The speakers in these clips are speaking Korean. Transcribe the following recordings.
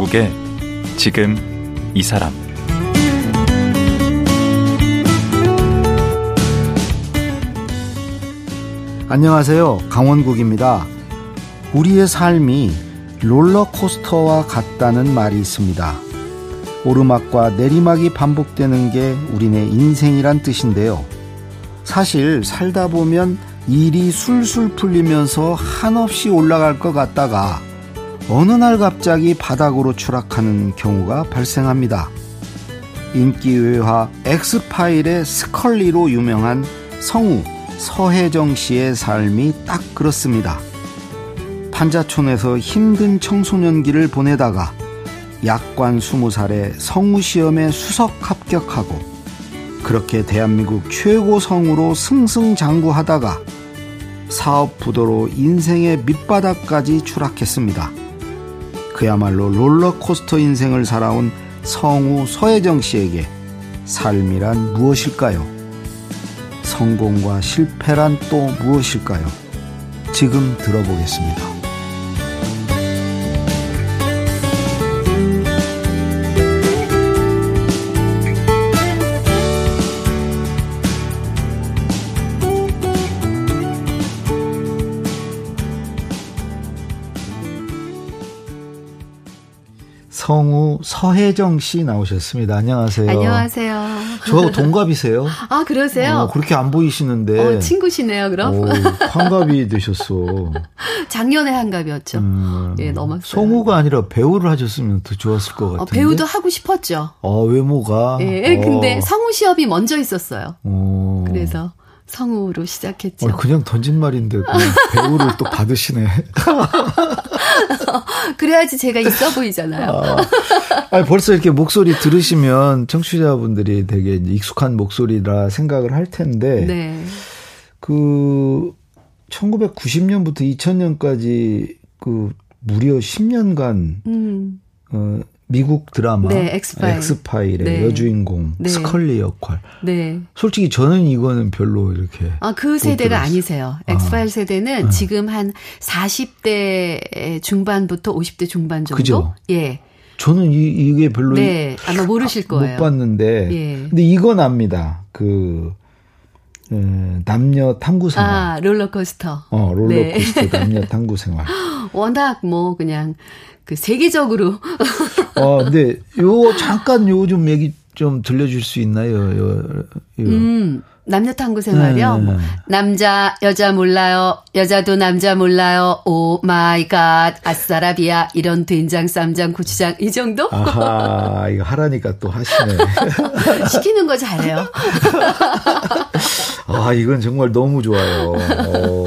강원국의 지금 이 사람 안녕하세요. 강원국입니다. 우리의 삶이 롤러코스터와 같다는 말이 있습니다. 오르막과 내리막이 반복되는 게 우리네 인생이란 뜻인데요. 사실 살다 보면 일이 술술 풀리면서 한없이 올라갈 것 같다가 어느 날 갑자기 바닥으로 추락하는 경우가 발생합니다. 인기 외화 엑스파일의 스컬리로 유명한 성우 서혜정 씨의 삶이 딱 그렇습니다. 판자촌에서 힘든 청소년기를 보내다가 약관 20살에 성우 시험에 수석 합격하고 그렇게 대한민국 최고 성우로 승승장구하다가 사업 부도로 인생의 밑바닥까지 추락했습니다. 그야말로 롤러코스터 인생을 살아온 성우 서혜정 씨에게 삶이란 무엇일까요? 성공과 실패란 또 무엇일까요? 지금 들어보겠습니다. 성우 서혜정 씨 나오셨습니다. 안녕하세요. 안녕하세요. 저하고 동갑이세요? 아, 그러세요? 어, 그렇게 안 보이시는데. 어, 친구시네요, 그럼. 오, 환갑이 되셨어. 작년에 환갑이었죠. 음, 예, 넘었어요. 성우가 아니라 배우를 하셨으면 더 좋았을 것 같은데. 어, 배우도 하고 싶었죠. 어, 외모가. 예, 어. 근데 성우 시험이 먼저 있었어요. 어. 그래서. 성우로 시작했죠. 어, 그냥 던진 말인데 배우를 또 받으시네. 그래야지 제가 있어 보이잖아요. 아, 아니, 벌써 이렇게 목소리 들으시면 청취자분들이 되게 익숙한 목소리라 생각을 할 텐데, 네. 그 1990년부터 2000년까지 그 무려 10년간 음. 어, 미국 드라마 네, 엑스파일. 엑스파일의 네. 여주인공 네. 스컬리 역할. 네. 솔직히 저는 이거는 별로 이렇게 아 그 세대가 아니세요. 엑스파일 아. 세대는 네. 지금 한 40대 중반부터 50대 중반 정도. 그죠? 예. 저는 이, 이게 별로 네, 아마 모르실 거예요. 못 봤는데. 예. 근데 이건 압니다. 그 에, 남녀 탐구 생활. 아, 롤러코스터. 어, 롤러코스터 네. 남녀 탐구 생활. 워낙 뭐 그냥 그 세계적으로. 어, 근데 요 잠깐 요 좀 얘기 좀 들려줄 수 있나요? 요, 요. 음. 남녀 탐구 생활이요. 네, 네, 네. 남자 여자 몰라요. 여자도 남자 몰라요. Oh my god. 아싸라비아 이런 된장 쌈장 고추장 이 정도? 아하, 이거 하라니까 또 하시네. 시키는 거 잘해요. 아, 이건 정말 너무 좋아요. 어,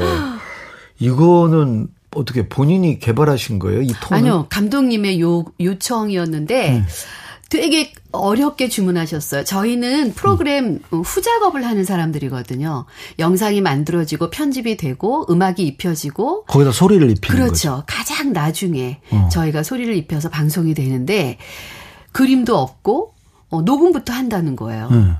이거는 어떻게 본인이 개발하신 거예요? 이 톤을? 아니요. 감독님의 요, 요청이었는데 음. 되게 어렵게 주문하셨어요. 저희는 프로그램 음. 후작업을 하는 사람들이거든요. 영상이 만들어지고 편집이 되고 음악이 입혀지고 거기다 소리를 입히는 그렇죠. 거죠. 가장 나중에 어. 저희가 소리를 입혀서 방송이 되는데 그림도 없고 어, 녹음부터 한다는 거예요. 음.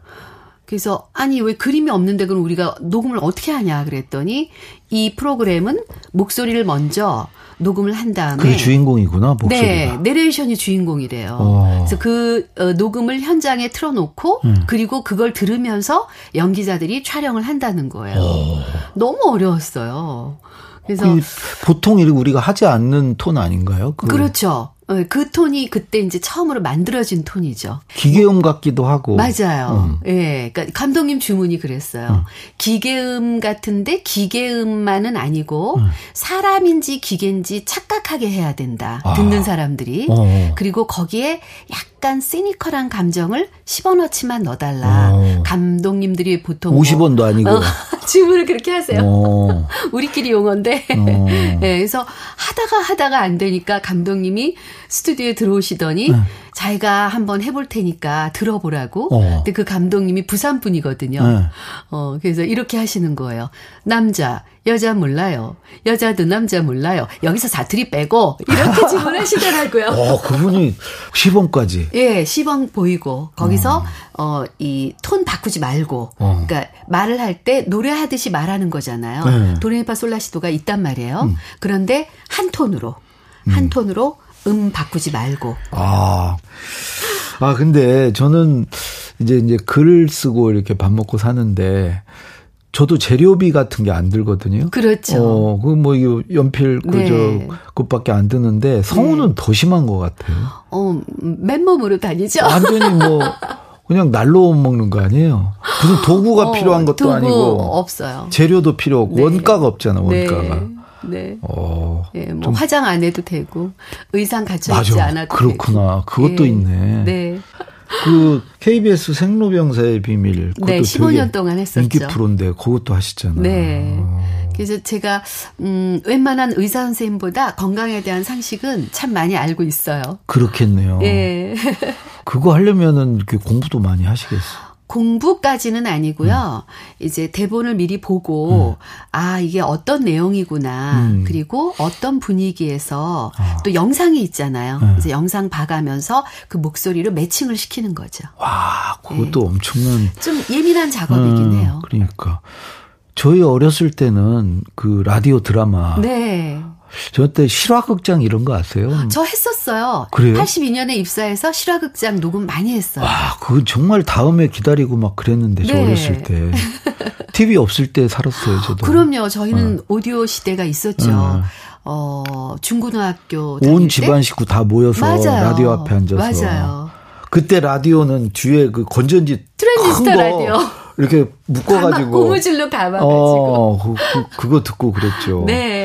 그래서 아니 왜 그림이 없는데 그럼 우리가 녹음을 어떻게 하냐 그랬더니 이 프로그램은 목소리를 먼저 녹음을 한 다음에 그게 주인공이구나 목소리가. 네, 내레이션이 주인공이래요. 오. 어. 그래서 그 어, 녹음을 현장에 틀어놓고 음. 그리고 그걸 들으면서 연기자들이 촬영을 한다는 거예요. 오. 어. 너무 어려웠어요. 그래서 그 보통 우리가 하지 않는 톤 아닌가요? 그. 그렇죠. 어, 그 톤이 그때 이제 처음으로 만들어진 톤이죠. 기계음 같기도 하고. 맞아요. 음. 예. 그러니까 감독님 주문이 그랬어요. 음. 기계음 같은데 기계음만은 아니고 음. 사람인지 기계인지 착각하게 해야 된다. 아. 듣는 사람들이. 어. 그리고 거기에 약간 시니컬한 감정을 10원어치만 넣어달라. 어. 감독님들이 보통 50원도 뭐, 아니고. 어, 주문을 그렇게 하세요. 어. 우리끼리 용어인데. 어. 예. 그래서 하다가 하다가 안 되니까 감독님이 스튜디오에 들어오시더니 네. 자기가 한번 해볼 테니까 들어보라고. 어. 근데 그 감독님이 부산 분이거든요. 네. 어, 그래서 이렇게 하시는 거예요. 남자, 여자 몰라요. 여자도 남자 몰라요. 여기서 사투리 빼고 이렇게 질문하시더라고요. 어, 그분이 시범까지. 예, 시범 보이고 거기서 어, 이톤 바꾸지 말고. 어. 그러니까 말을 할 때 노래하듯이 말하는 거잖아요. 네. 도레미파 솔라시도가 있단 말이에요. 음. 그런데 한 톤으로 한 음. 톤으로 음 바꾸지 말고. 아. 아, 근데 저는 이제 이제 글을 쓰고 이렇게 밥 먹고 사는데 저도 재료비 같은 게 안 들거든요. 그렇죠. 어, 그뭐 연필 그저 네. 그것밖에 안 드는데 성우는 네. 더 심한 것 같아요. 어, 맨몸으로 다니죠. 완전히 뭐 그냥 날로 먹는 거 아니에요? 무슨 도구가 어, 필요한 것도 도구 아니고 없어요. 재료도 필요 없고 네. 원가가 없잖아 원가가. 네. 네. 어, 예, 뭐 화장 안 해도 되고 의상 갖춰 입지 않아도 그렇구나. 되고. 그것도 예. 있네. 네. 그 KBS 생로병사의 비밀 네, 15년 동안 했었죠. 인기 프로인데 그것도 하시잖아요. 네. 그래서 제가 음 웬만한 의사 선생님보다 건강에 대한 상식은 참 많이 알고 있어요. 그렇겠네요. 예. 그거 하려면은 이렇게 공부도 많이 하시겠어요. 공부까지는 아니고요. 음. 이제 대본을 미리 보고 음. 아 이게 어떤 내용이구나. 음. 그리고 어떤 분위기에서 아. 또 영상이 있잖아요. 네. 이제 영상 봐가면서 그 목소리로 매칭을 시키는 거죠. 와, 그것도 네. 엄청난 좀 예민한 작업이긴 음, 해요. 그러니까 저희 어렸을 때는 그 라디오 드라마 네. 저 때 실화극장 이런 거 아세요? 저 했었어요. 그래요? 82년에 입사해서 실화극장 녹음 많이 했어요. 와, 그건 정말 다음에 기다리고 막 그랬는데, 저 네. 어렸을 때. TV 없을 때 살았어요, 저도. 그럼요. 저희는 네. 오디오 시대가 있었죠. 네. 어, 중고등학교. 온 집안 식구 다 모여서 맞아요. 라디오 앞에 앉아서. 맞아요. 그때 라디오는 뒤에 그 건전지 트랜지스터 라디오. 이렇게 묶어가지고. 고무줄로 감아가지고. 어, 그, 그, 그거 듣고 그랬죠. 네.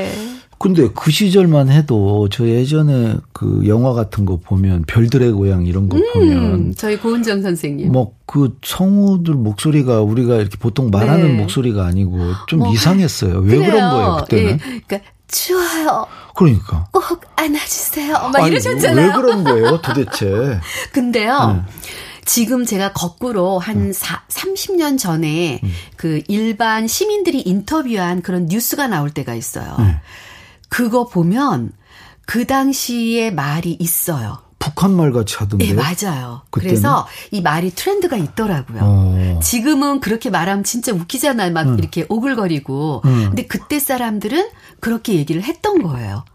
근데 그 시절만 해도 저 예전에 그 영화 같은 거 보면 별들의 고향 이런 거 음, 보면 저희 고은정 선생님 뭐 그 성우들 목소리가 우리가 이렇게 보통 말하는 네. 목소리가 아니고 좀 뭐, 이상했어요. 왜 그래요. 그런 거예요 그때는? 예, 그러니까 추워요. 그러니까 꼭 안아주세요. 막 아니, 이러셨잖아요. 왜 그런 거예요, 도대체? 근데,요 네. 지금 제가 거꾸로 한 음. 4, 30년 전에 음. 그 일반 시민들이 인터뷰한 그런 뉴스가 나올 때가 있어요. 음. 그거 보면 그 당시에 말이 있어요. 북한 말 같이 하던데. 네, 맞아요. 그때는? 그래서 이 말이 트렌드가 있더라고요. 어. 지금은 그렇게 말하면 진짜 웃기잖아요. 막 음. 이렇게 오글거리고. 음. 근데 그때 사람들은 그렇게 얘기를 했던 거예요.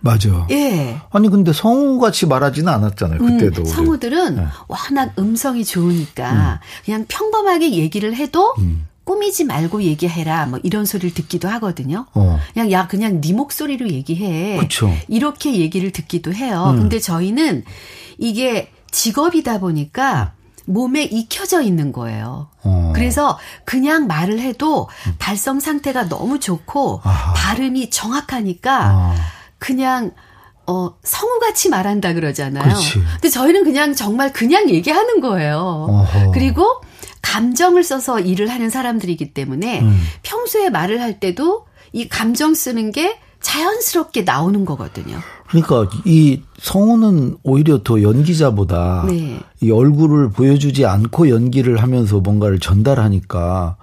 맞아. 예. 아니 근데 성우같이 말하지는 않았잖아요. 음, 그때도. 음, 성우들은 네. 워낙 음성이 좋으니까 음. 그냥 평범하게 얘기를 해도 음. 꾸미지 말고 얘기해라 뭐 이런 소리를 듣기도 하거든요. 어. 그냥 야 그냥 네 목소리로 얘기해. 그쵸. 이렇게 얘기를 듣기도 해요. 음. 근데 저희는 이게 직업이다 보니까 몸에 익혀져 있는 거예요. 어. 그래서 그냥 말을 해도 음. 발성 상태가 너무 좋고 아하. 발음이 정확하니까 아. 그냥 어, 성우같이 말한다 그러잖아요. 그렇지. 근데 저희는 그냥 정말 그냥 얘기하는 거예요. 어허. 그리고 감정을 써서 일을 하는 사람들이기 때문에 음. 평소에 말을 할 때도 이 감정 쓰는 게 자연스럽게 나오는 거거든요. 그러니까 이 성우는 오히려 더 연기자보다 네. 이 얼굴을 보여주지 않고 연기를 하면서 뭔가를 전달하니까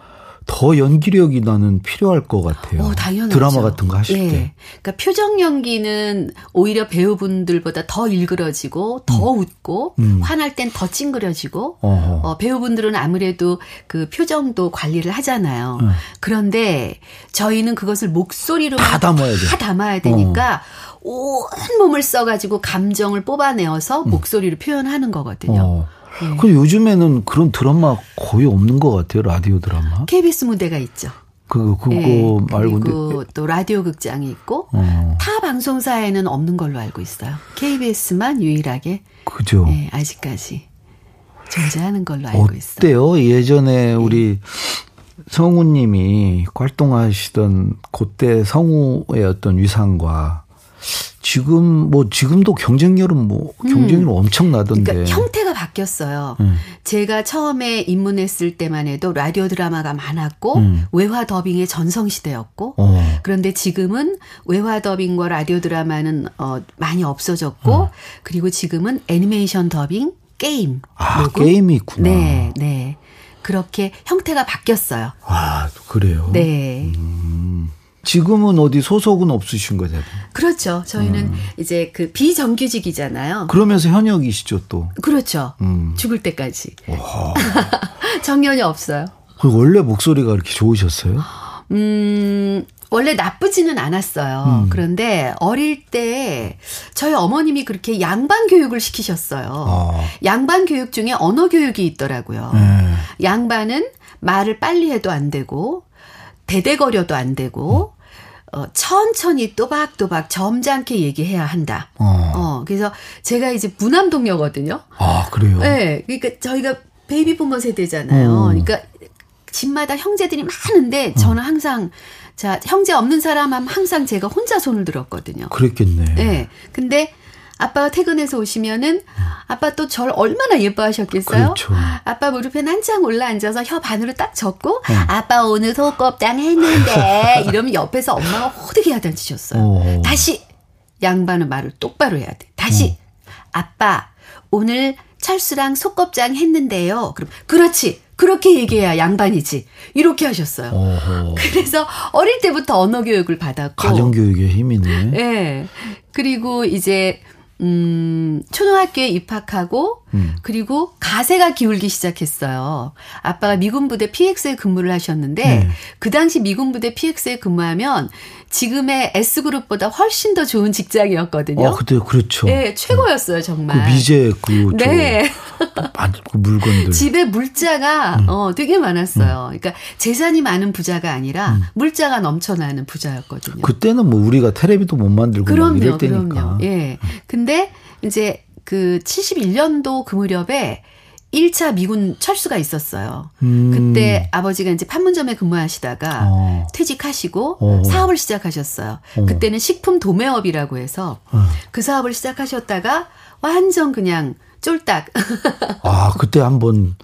더 연기력이 나는 필요할 것 같아요. 어, 당연하죠. 드라마 같은 거 하실 예. 때. 그러니까 표정 연기는 오히려 배우분들보다 더 일그러지고 더 음. 웃고 음. 화날 땐 더 찡그려지고 어, 배우분들은 아무래도 그 표정도 관리를 하잖아요. 음. 그런데 저희는 그것을 목소리로 다 담아야 돼. 다 담아야 되니까 어. 온 몸을 써가지고 감정을 뽑아내어서 음. 목소리로 표현하는 거거든요. 어. 네. 근데 요즘에는 그런 드라마 거의 없는 것 같아요. 라디오 드라마. KBS 무대가 있죠. 그거 그거 네, 말고 그리고 또 라디오 극장이 있고 어. 타 방송사에는 없는 걸로 알고 있어요. KBS만 유일하게 그죠. 네, 아직까지 존재하는 걸로 알고 있어요. 어때요? 예전에 네. 우리 성우님이 활동하시던 그때 성우의 어떤 위상과 지금 뭐 지금도 경쟁률은 뭐 경쟁률 음. 엄청 나던데. 그러니까 형태가 바뀌었어요. 음. 제가 처음에 입문했을 때만 해도 라디오 드라마가 많았고 음. 외화 더빙의 전성 시대였고 어. 그런데 지금은 외화 더빙과 라디오 드라마는 어 많이 없어졌고 어. 그리고 지금은 애니메이션 더빙, 게임. 아, 녹음? 게임이 있구나. 네, 네. 그렇게 형태가 바뀌었어요. 아, 그래요? 네. 음. 지금은 어디 소속은 없으신 거잖아요. 그렇죠. 저희는 음. 이제 그 비정규직이잖아요. 그러면서 현역이시죠 또. 그렇죠. 음. 죽을 때까지. 정년이 없어요. 그 원래 목소리가 그렇게 좋으셨어요? 음, 원래 나쁘지는 않았어요. 음. 그런데 어릴 때 저희 어머님이 그렇게 양반 교육을 시키셨어요. 어. 양반 교육 중에 언어 교육이 있더라고요. 네. 양반은 말을 빨리 해도 안 되고 대대거려도 안 되고 어, 천천히 또박또박 점잖게 얘기해야 한다. 어. 어. 그래서 제가 이제 무남독녀거든요. 아, 그래요? 네. 그러니까 저희가 베이비 부머 세대잖아요. 어. 그러니까 집마다 형제들이 많은데 저는 항상 자, 형제 없는 사람 하면 항상 제가 혼자 손을 들었거든요. 그랬겠네. 네. 근데 아빠가 퇴근해서 오시면은 아빠 또 절 얼마나 예뻐하셨겠어요? 그렇죠. 아빠 무릎에 한창 올라 앉아서 혀 반으로 딱 접고 어. 아빠 오늘 소껍장 했는데 이러면 옆에서 엄마가 호되게 하단치셨어요. 어. 다시 양반은 말을 똑바로 해야 돼. 다시 어. 아빠 오늘 철수랑 소껍장 했는데요. 그럼 그렇지. 그렇게 얘기해야 양반이지. 이렇게 하셨어요. 어허. 그래서 어릴 때부터 언어 교육을 받았고 가정 교육의 힘이네. 네. 그리고 이제 음, 초등학교에 입학하고, 음. 그리고 가세가 기울기 시작했어요. 아빠가 미군 부대 PX에 근무를 하셨는데, 네. 그 당시 미군 부대 PX에 근무하면 지금의 S그룹보다 훨씬 더 좋은 직장이었거든요. 어, 그때 그렇죠. 네, 최고였어요, 정말. 그 미제 그, 네. 그 물건들. 집에 물자가 음. 어, 되게 많았어요. 음. 그러니까 재산이 많은 부자가 아니라 음. 물자가 넘쳐나는 부자였거든요. 그때는 뭐 우리가 테레비도 못 만들고 그럼요, 이럴 때니까. 그럼요. 예. 근데 이제 그 71년도 그 무렵에 1차 미군 철수가 있었어요. 음. 그때 아버지가 이제 판문점에 근무하시다가 어. 퇴직하시고 어. 사업을 시작하셨어요. 어. 그때는 식품 도매업이라고 해서 어. 그 사업을 시작하셨다가 완전 그냥 쫄딱. 아, 그때 한번.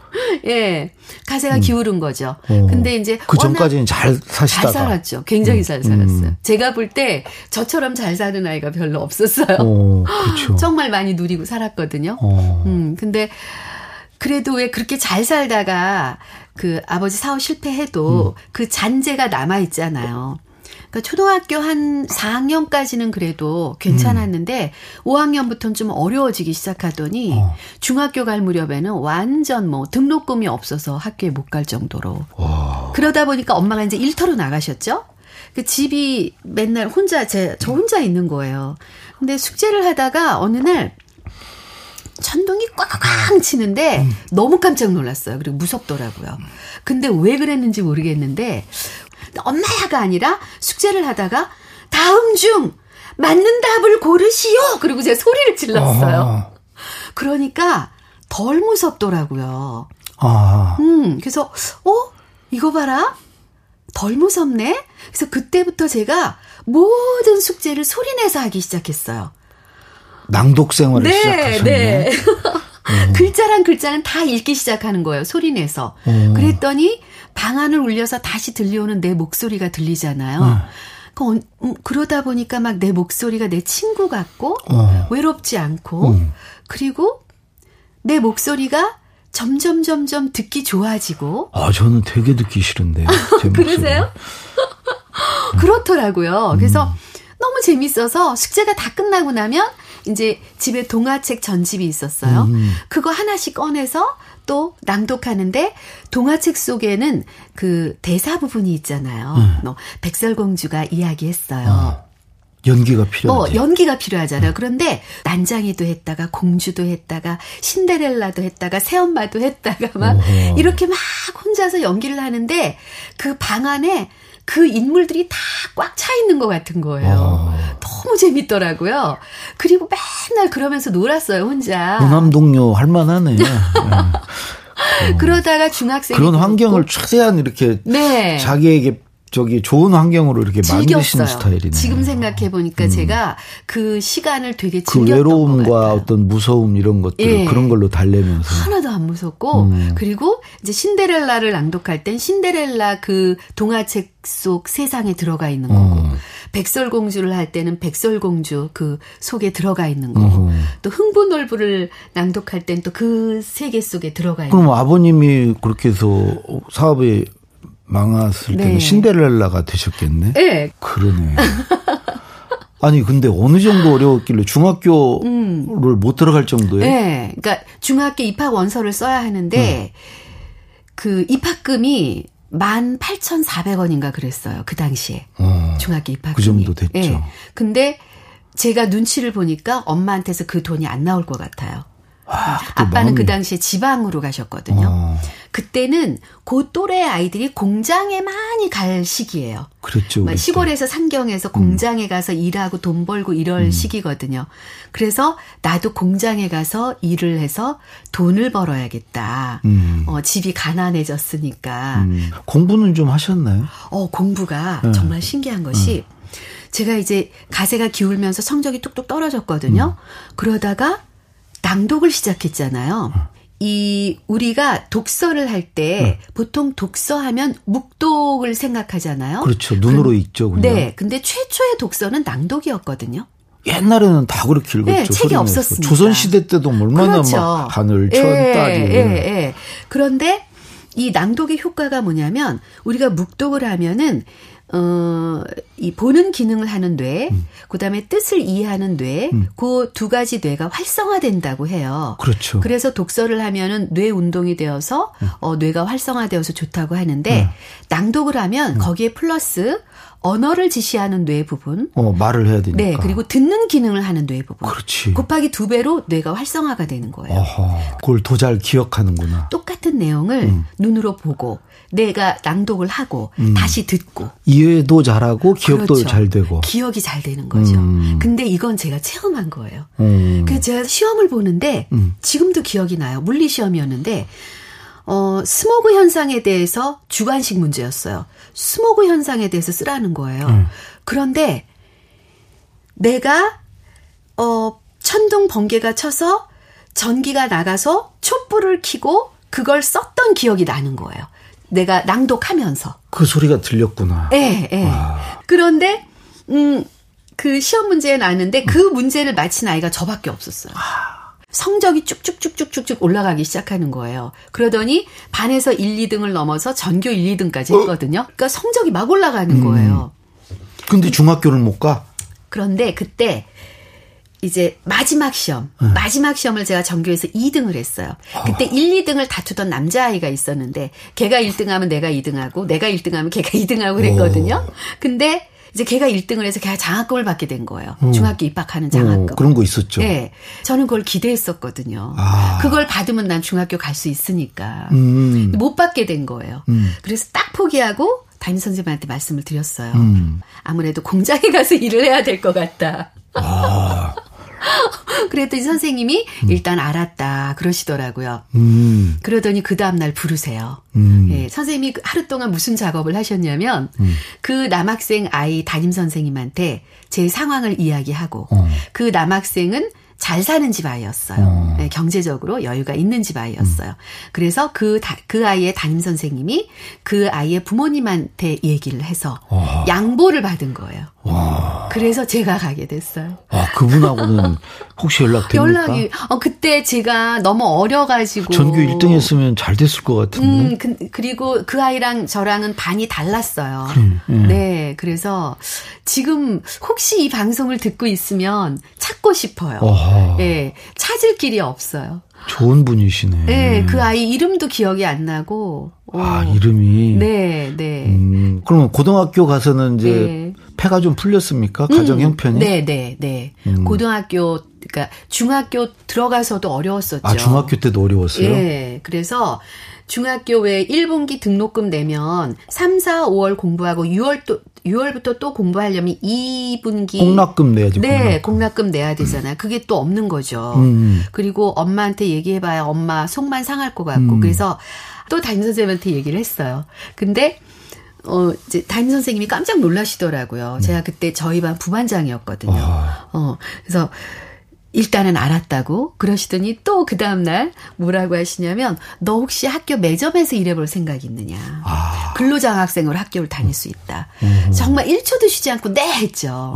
예. 가세가 음. 기울은 거죠. 어. 근데 이제. 그 전까지는 잘 사시다가. 잘 살았죠. 굉장히 음. 잘 살았어요. 음. 제가 볼 때 저처럼 잘 사는 아이가 별로 없었어요. 어, 그렇죠. 정말 많이 누리고 살았거든요. 어. 음, 근데 그래도 왜 그렇게 잘 살다가 그 아버지 사업 실패해도 음. 그 잔재가 남아 있잖아요. 그러니까 초등학교 한 4학년까지는 그래도 괜찮았는데 음. 5학년부터는 좀 어려워지기 시작하더니 어. 중학교 갈 무렵에는 완전 뭐 등록금이 없어서 학교에 못 갈 정도로. 와. 그러다 보니까 엄마가 이제 일터로 나가셨죠. 그 집이 맨날 혼자 제 저 혼자 있는 거예요. 근데 숙제를 하다가 어느 날 천둥이 꽉꽉 치는데 음. 너무 깜짝 놀랐어요. 그리고 무섭더라고요. 근데 왜 그랬는지 모르겠는데 엄마야가 아니라 숙제를 하다가 다음 중 맞는 답을 고르시오. 그리고 제 소리를 질렀어요. 아. 그러니까 덜 무섭더라고요. 아. 음, 그래서 어 이거 봐라. 덜 무섭네. 그래서 그때부터 제가 모든 숙제를 소리내서 하기 시작했어요. 낭독 생활을 네, 시작하셨네. 네. 음. 글자랑 글자는 다 읽기 시작하는 거예요. 소리 내서. 음. 그랬더니 방안을 울려서 다시 들려오는 내 목소리가 들리잖아요. 음. 그, 음, 그러다 보니까 막 내 목소리가 내 친구 같고 어. 외롭지 않고 음. 그리고 내 목소리가 점점 점점 듣기 좋아지고. 아 저는 되게 듣기 싫은데. 그러세요? 그렇더라고요. 그래서 음. 너무 재밌어서 숙제가 다 끝나고 나면 이제 집에 동화책 전집이 있었어요. 음. 그거 하나씩 꺼내서 또 낭독하는데 동화책 속에는 그 대사 부분이 있잖아요. 음. 뭐 백설공주가 이야기했어요. 어. 연기가 필요하죠. 어, 연기가 필요하잖아요. 음. 그런데 난장이도 했다가 공주도 했다가 신데렐라도 했다가 새엄마도 했다가 막 오호. 이렇게 막 혼자서 연기를 하는데 그 방 안에 그 인물들이 다 꽉 차 있는 것 같은 거예요. 어. 너무 재밌더라고요. 그리고 맨날 그러면서 놀았어요, 혼자. 무남동료 할만하네. 네. 그러다가 중학생 그런 환경을 최대한 이렇게 네. 자기에게 저기 좋은 환경으로 이렇게 즐겼어요. 만드시는 스타일이네. 지금 생각해 보니까 음. 제가 그 시간을 되게 그 즐겼던 그 외로움과 어떤 무서움 이런 것들 예. 그런 걸로 달래면서 하나도 안 무섭고 음. 그리고 이제 신데렐라를 낭독할 땐 신데렐라 그 동화책 속 세상에 들어가 있는 거고 음. 백설공주를 할 때는 백설공주 그 속에 들어가 있는 거고 음. 또 흥부놀부를 낭독할 땐 또 그 세계 속에 들어가 있는 그럼 아버님이 그렇게 해서 사업에 망했을 네. 때는 신데렐라가 되셨겠네. 네. 그러네. 아니 근데 어느 정도 어려웠길래 중학교를 음. 못 들어갈 정도에? 네, 그러니까 중학교 입학 원서를 써야 하는데 음. 그 입학금이 18,400원인가 그랬어요. 그 당시에. 어, 중학교 입학금이. 그 정도 됐죠. 예. 근데 제가 눈치를 보니까 엄마한테서 그 돈이 안 나올 것 같아요. 아, 아빠는 그 당시에 지방으로 가셨거든요. 어. 그때는 그 또래 아이들이 공장에 많이 갈 시기예요. 그렇죠. 시골에서 상경에서 공장에 음. 가서 일하고 돈 벌고 이럴 음. 시기거든요. 그래서 나도 공장에 가서 일을 해서 돈을 벌어야겠다. 음. 어, 집이 가난해졌으니까. 음. 공부는 좀 하셨나요? 어, 공부가 네. 정말 신기한 것이 네. 제가 이제 가세가 기울면서 성적이 뚝뚝 떨어졌거든요. 음. 그러다가 낭독을 시작했잖아요. 이 우리가 독서를 할때 네. 보통 독서하면 묵독을 생각하잖아요. 그렇죠. 눈으로 그, 읽죠. 그냥. 네. 근데 최초의 독서는 낭독이었거든요. 옛날에는 다 그렇게 읽었죠. 네, 책이 없었습니다. 조선 시대 때도 얼마나 그렇죠. 막 하늘, 천, 예, 딸이. 예, 예. 그런데 이 낭독의 효과가 뭐냐면 우리가 묵독을 하면은 어, 이 보는 기능을 하는 뇌, 음. 그 다음에 뜻을 이해하는 뇌, 음. 그두 가지 뇌가 활성화된다고 해요. 그렇죠. 그래서 독서를 하면은 뇌 운동이 되어서, 음. 어, 뇌가 활성화되어서 좋다고 하는데, 음. 낭독을 하면 음. 거기에 플러스 언어를 지시하는 뇌 부분. 어, 말을 해야 되니까. 네, 그리고 듣는 기능을 하는 뇌 부분. 그렇지. 곱하기 두 배로 뇌가 활성화가 되는 거예요. 어허, 그걸 더 잘 기억하는구나. 똑같은 내용을 음. 눈으로 보고 내가 낭독을 하고 음. 다시 듣고 이해도 잘하고 기억도 그렇죠. 잘 되고 기억이 잘 되는 거죠. 음. 근데 이건 제가 체험한 거예요. 음. 그래서 제가 시험을 보는데 음. 지금도 기억이 나요. 물리 시험이었는데 어, 스모그 현상에 대해서 주관식 문제였어요. 스모그 현상에 대해서 쓰라는 거예요. 음. 그런데 내가 어 천둥 번개가 쳐서 전기가 나가서 촛불을 켜고 그걸 썼던 기억이 나는 거예요. 내가 낭독하면서. 그 소리가 들렸구나. 예, 예. 그런데, 음, 그 시험 문제에 나왔는데 그 문제를 마친 아이가 저밖에 없었어요. 성적이 쭉쭉쭉쭉쭉쭉 올라가기 시작하는 거예요. 그러더니 반에서 1, 2등을 넘어서 전교 1, 2등까지 어? 했거든요. 그러니까 성적이 막 올라가는 음. 거예요. 근데 중학교를 못 가? 그런데 그때 이제 마지막 시험, 네. 마지막 시험을 제가 전교에서 2등을 했어요. 그때 어. 1, 2등을 다투던 남자아이가 있었는데 걔가 1등하면 내가 2등하고 내가 1등하면 걔가 2등하고 그랬거든요. 오. 근데 이제 걔가 1등을 해서 걔가 장학금을 받게 된 거예요. 음. 중학교 입학하는 장학금. 오, 그런 거 있었죠. 네. 저는 그걸 기대했었거든요. 아. 그걸 받으면 난 중학교 갈 수 있으니까. 음. 못 받게 된 거예요. 음. 그래서 딱 포기하고 담임 선생님한테 말씀을 드렸어요. 음. 아무래도 공장에 가서 일을 해야 될 것 같다. 아. 그랬더니 선생님이 음. 일단 알았다 그러시더라고요. 음. 그러더니 그 다음날 부르세요. 음. 예, 선생님이 그 하루 동안 무슨 작업을 하셨냐면 음. 그 남학생 아이 담임 선생님한테 제 상황을 이야기하고 어. 그 남학생은 잘 사는 집 아이였어요. 어. 네, 경제적으로 여유가 있는 집 아이였어요. 음. 그래서 그, 다, 그 아이의 담임 선생님이 그 아이의 부모님한테 얘기를 해서 어. 양보를 받은 거예요. 와. 그래서 제가 가게 됐어요. 아, 그분하고는 혹시 연락 됩니까? 연락이, 어, 그때 제가 너무 어려 가지고. 전교 1등 했으면 잘 됐을 것 같은데. 음, 그, 리고 그 아이랑 저랑은 반이 달랐어요. 그래, 예. 네, 그래서 지금 혹시 이 방송을 듣고 있으면 찾고 싶어요. 어허. 네, 찾을 길이 없어요. 좋은 분이시네. 네, 그 아이 이름도 기억이 안 나고. 아, 오. 이름이. 네, 네. 음, 그러면 고등학교 가서는 이제 네. 폐가 좀 풀렸습니까? 가정 음, 형편이? 네, 네, 네. 음. 고등학교 그러니까 중학교 들어가서도 어려웠었죠. 아, 중학교 때도 어려웠어요? 예. 그래서 중학교 왜 1분기 등록금 내면 3, 4, 5월 공부하고 6월 또 6월부터 또 공부하려면 2분기 공납금 내야지. 네, 공납금, 공납금 내야 되잖아요. 음. 그게 또 없는 거죠. 음. 그리고 엄마한테 얘기해봐야 엄마 속만 상할 것 같고 음. 그래서 또 담임 선생님한테 얘기를 했어요. 근데 어, 이제 담임 선생님이 깜짝 놀라시더라고요. 제가 그때 저희 반 부반장이었거든요. 아. 어, 그래서 일단은 알았다고 그러시더니 또 그 다음날 뭐라고 하시냐면 너 혹시 학교 매점에서 일해볼 생각이 있느냐? 아. 근로장학생으로 학교를 다닐 수 있다. 음. 정말 1초도 쉬지 않고 네 했죠.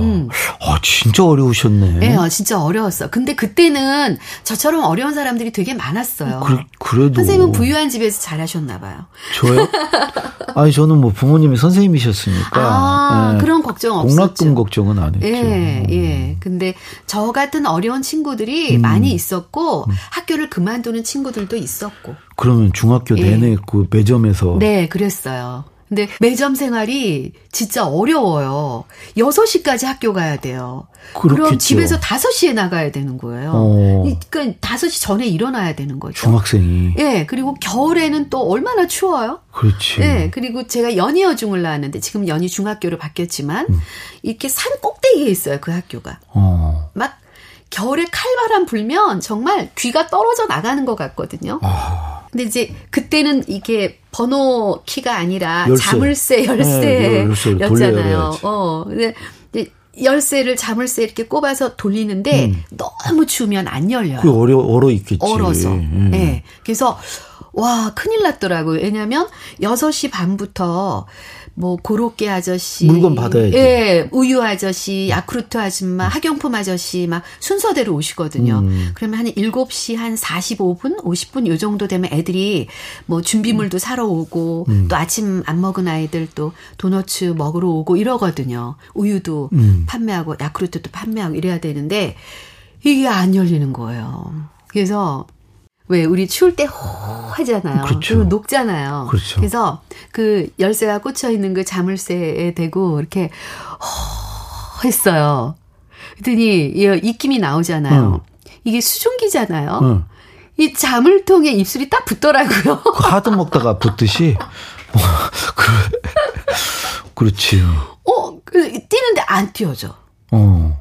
음. 아 진짜 어려우셨네. 네 어, 진짜 어려웠어. 근데 그때는 저처럼 어려운 사람들이 되게 많았어요. 그, 래도. 선생님은 부유한 집에서 잘하셨나 봐요. 저요? 아니 저는 뭐 부모님이 선생님이셨으니까. 아, 네. 그런 걱정 없었죠. 공락금 걱정은 안 했죠. 예, 예. 근데 저 같은 어려운 친구들이 음. 많이 있었고 음. 학교를 그만두는 친구들도 있었고. 그러면 중학교 예. 내내 그 매점에서 네, 그랬어요. 근데 매점 생활이 진짜 어려워요. 6시까지 학교 가야 돼요. 그렇겠죠. 그럼 집에서 5시에 나가야 되는 거예요. 어. 그러니까 5시 전에 일어나야 되는 거죠. 중학생이. 예, 그리고 겨울에는 또 얼마나 추워요? 그렇지. 예, 그리고 제가 연희여중을 나왔는데 지금 연희 중학교로 바뀌었지만 음. 이렇게 산 꼭대기에 있어요, 그 학교가. 어. 막 겨울에 칼바람 불면 정말 귀가 떨어져 나가는 것 같거든요. 아. 근데 이제 그때는 이게 번호 키가 아니라 열쇠. 자물쇠 열쇠였잖아요. 네, 어. 근데 열쇠를 자물쇠 이렇게 꼽아서 돌리는데 음. 너무 추우면 안 열려요. 그 얼어 얼어 있겠지. 얼어서. 음. 네. 그래서 와, 큰일 났더라고요. 왜냐면 6시 반부터 뭐 고로케 아저씨, 물건 받아야지. 예, 우유 아저씨, 야쿠르트 아줌마, 학용품 아저씨 막 순서대로 오시거든요. 음. 그러면 한 7시 한 45분, 50분 요 정도 되면 애들이 뭐 준비물도 사러 오고 음. 또 아침 안 먹은 아이들 또 도너츠 먹으러 오고 이러거든요. 우유도 음. 판매하고 야쿠르트도 판매하고 이래야 되는데 이게 안 열리는 거예요. 그래서 왜 우리 추울 때 호 하잖아요. 그렇죠. 그리고 녹잖아요. 그렇죠. 그래서 그 열쇠가 꽂혀 있는 그 자물쇠에 대고 이렇게 호 했어요. 그랬더니 입김이 나오잖아요. 응. 이게 수증기잖아요. 응. 이 자물통에 입술이 딱 붙더라고요. 그 하드 먹다가 붙듯이. 그, 그렇지. 어, 그, 뛰는데 안 뛰어져. 어.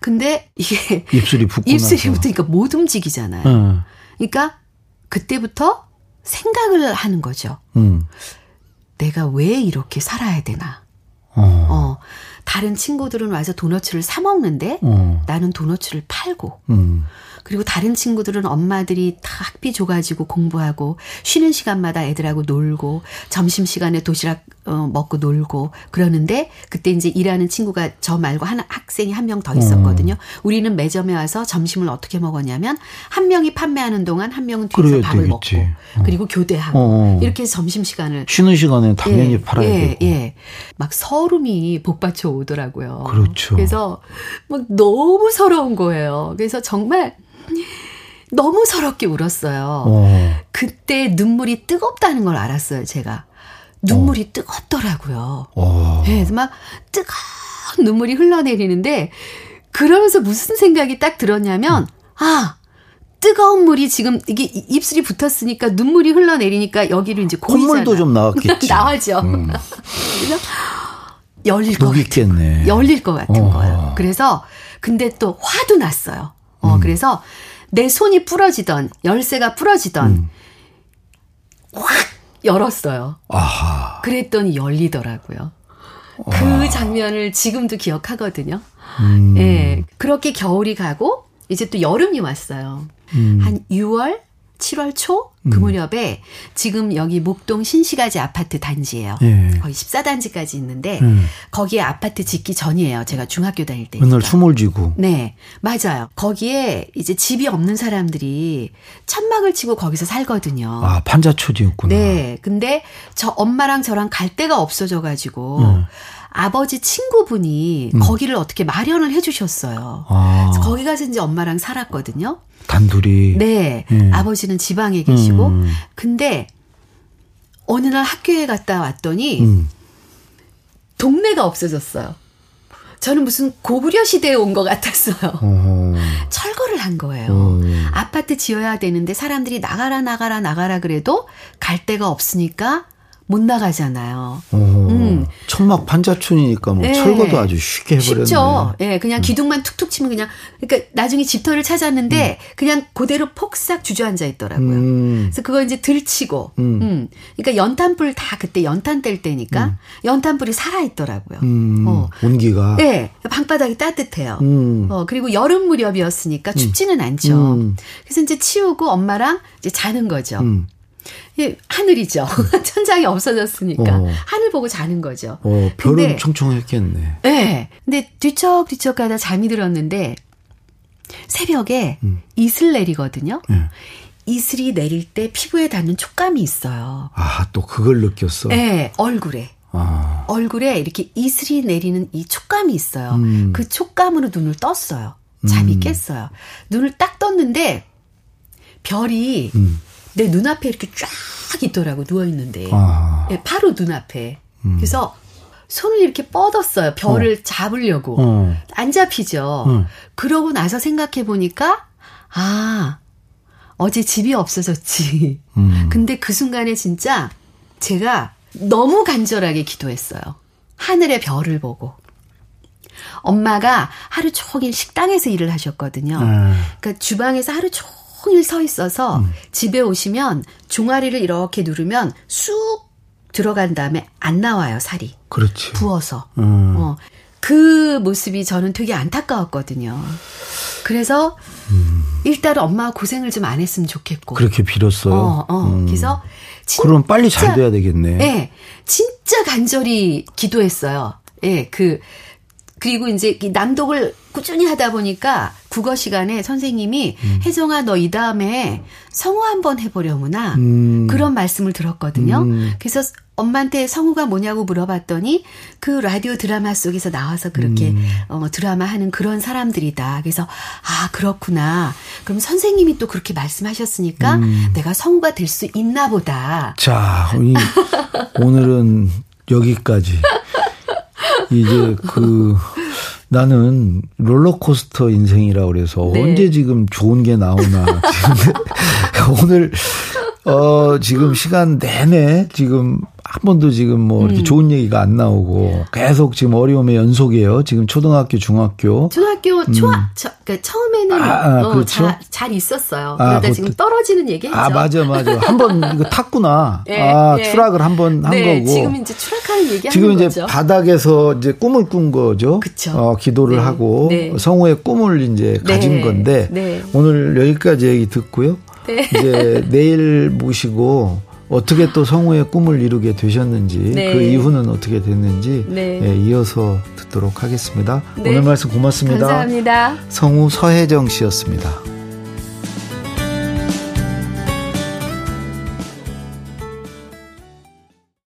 근데 이게 입술이 붙고 입술이 붙으니까 못 움직이잖아요. 응. 그러니까 그때부터 생각을 하는 거죠. 음. 내가 왜 이렇게 살아야 되나? 어. 어. 다른 친구들은 와서 도너츠를 사 먹는데 어. 나는 도너츠를 팔고 음. 그리고 다른 친구들은 엄마들이 다 학비 줘가지고 공부하고 쉬는 시간마다 애들하고 놀고 점심 시간에 도시락 어, 먹고 놀고 그러는데 그때 이제 일하는 친구가 저 말고 한 학생이 한 명 더 있었거든요. 음. 우리는 매점에 와서 점심을 어떻게 먹었냐면 한 명이 판매하는 동안 한 명은 뒤에서 밥을 되겠지. 먹고 어. 그리고 교대하고 어. 이렇게 해서 점심 시간을 쉬는 시간에 당연히 예, 팔아야 예, 되고 예. 막 서름이 복받쳐 오더라고요. 그렇죠. 그래서 막 너무 서러운 거예요. 그래서 정말 너무 서럽게 울었어요. 어. 그때 눈물이 뜨겁다는 걸 알았어요, 제가. 눈물이 어. 뜨겁더라고요. 어. 네, 막 뜨거운 눈물이 흘러내리는데 그러면서 무슨 생각이 딱 들었냐면 음. 아 뜨거운 물이 지금 이게 입술이 붙었으니까 눈물이 흘러내리니까 여기를 이제 고이잖아. 콧물도 좀 나왔겠지. 나와죠. 음. 그래서 열릴 것 같은 열릴 것 같은 어. 거예요. 그래서 근데 또 화도 났어요. 어, 음. 그래서 내 손이 부러지던 열쇠가 부러지던 음. 확 열었어요. 아하. 그랬더니 열리더라고요. 그 장면을 지금도 기억하거든요. 음. 예. 그렇게 겨울이 가고 이제 또 여름이 왔어요. 음. 한 6월 7월 초 음. 그 무렵에 지금 여기 목동 신시가지 아파트 단지예요. 예. 거의 14단지까지 있는데 음. 거기에 아파트 짓기 전이에요. 제가 중학교 다닐 때. 맨날 숨을 쥐고. 네. 맞아요. 거기에 이제 집이 없는 사람들이 천막을 치고 거기서 살거든요. 아, 판자촌이었구나. 네. 근데 저 엄마랑 저랑 갈 데가 없어져 가지고 음. 아버지 친구분이 음. 거기를 어떻게 마련을 해 주셨어요. 아. 거기 가서 이제 엄마랑 살았거든요. 단둘이. 네. 음. 아버지는 지방에 계시고. 음. 근데 어느 날 학교에 갔다 왔더니 음. 동네가 없어졌어요. 저는 무슨 고구려 시대에 온 것 같았어요. 어. 철거를 한 거예요. 어. 아파트 지어야 되는데 사람들이 나가라 나가라 나가라 그래도 갈 데가 없으니까 못 나가잖아요. 오, 음. 천막 판자촌이니까 뭐 네. 철거도 아주 쉽게 해버렸네. 쉽죠. 예, 네, 그냥 음. 기둥만 툭툭 치면 그냥 그러니까 나중에 집터를 찾았는데 음. 그냥 그대로 폭삭 주저앉아 있더라고요. 음. 그래서 그거 이제 들치고, 음. 음. 그러니까 연탄불 다 그때 연탄 뗄 때니까 음. 연탄불이 살아 있더라고요. 어. 온기가. 네, 방바닥이 따뜻해요. 어 그리고 여름 무렵이었으니까 춥지는 않죠. 그래서 이제 치우고 엄마랑 이제 자는 거죠. 예, 하늘이죠. 천장이 없어졌으니까 어. 하늘 보고 자는 거죠. 어, 별은 근데, 청청했겠네. 네. 근데 뒤척뒤척 가다 잠이 들었는데 새벽에 음. 이슬 내리거든요. 네. 이슬이 내릴 때 피부에 닿는 촉감이 있어요. 아, 또 그걸 느꼈어? 네, 얼굴에. 아. 얼굴에 이렇게 이슬이 내리는 이 촉감이 있어요. 음. 그 촉감으로 눈을 떴어요. 잠이 음. 깼어요. 눈을 딱 떴는데 별이 음. 내 눈앞에 이렇게 쫙 있더라고 누워 있는데 아. 네, 바로 눈앞에. 음. 그래서 손을 이렇게 뻗었어요. 별을 어. 잡으려고. 어. 안 잡히죠. 음. 그러고 나서 생각해 보니까 아 어제 집이 없어졌지. 음. 근데 그 순간에 진짜 제가 너무 간절하게 기도했어요. 하늘의 별을 보고. 엄마가 하루 종일 식당에서 일을 하셨거든요. 음. 그러니까 주방에서 하루 종일 서 있어서 음. 집에 오시면 종아리를 이렇게 누르면 쑥 들어간 다음에 안 나와요, 살이. 그렇지. 부어서. 음. 어. 그 모습이 저는 되게 안타까웠거든요. 그래서 음. 일단 엄마가 고생을 좀 안 했으면 좋겠고. 그렇게 빌었어요. 어, 어. 음. 그래서 진짜, 그럼 빨리 잘 돼야 되겠네. 네, 진짜 간절히 기도했어요. 예, 네, 그 그리고 이제 남독을 꾸준히 하다 보니까 국어 시간에 선생님이 음. 혜정아 너 이 다음에 성우 한번 해보려구나 음. 그런 말씀을 들었거든요. 음. 그래서 엄마한테 성우가 뭐냐고 물어봤더니 그 라디오 드라마 속에서 나와서 그렇게 음. 어, 드라마 하는 그런 사람들이다. 그래서 아 그렇구나. 그럼 선생님이 또 그렇게 말씀하셨으니까 음. 내가 성우가 될 수 있나 보다. 자 오늘은 여기까지. 이제 그 나는 롤러코스터 인생이라 그래서 네. 언제 지금 좋은 게 나오나 오늘 어 지금 시간 내내 지금 한 번도 지금 뭐 이렇게 음. 좋은 얘기가 안 나오고 계속 지금 어려움의 연속이에요. 지금 초등학교, 중학교. 중학교 초, 음. 저, 그러니까 처음에는 아, 아, 어, 그렇죠? 잘, 잘 있었어요. 아, 그러다 지금 떨어지는 얘기 했죠. 아 맞아 맞아. 한 번 이거 탔구나. 네, 아 네. 추락을 한 번한 네, 거고. 지금 이제 추락하는 얘기 지금 이제 거죠. 바닥에서 이제 꿈을 꾼 거죠. 그쵸. 어, 기도를 네, 하고 네. 성우의 꿈을 이제 가진 네, 건데 오늘 여기까지 얘기 듣고요. 이제 내일 모시고. 어떻게 또 성우의 꿈을 이루게 되셨는지 네. 그 이후는 어떻게 됐는지 네. 예, 이어서 듣도록 하겠습니다. 네. 오늘 말씀 고맙습니다. 감사합니다. 성우 서혜정 씨였습니다.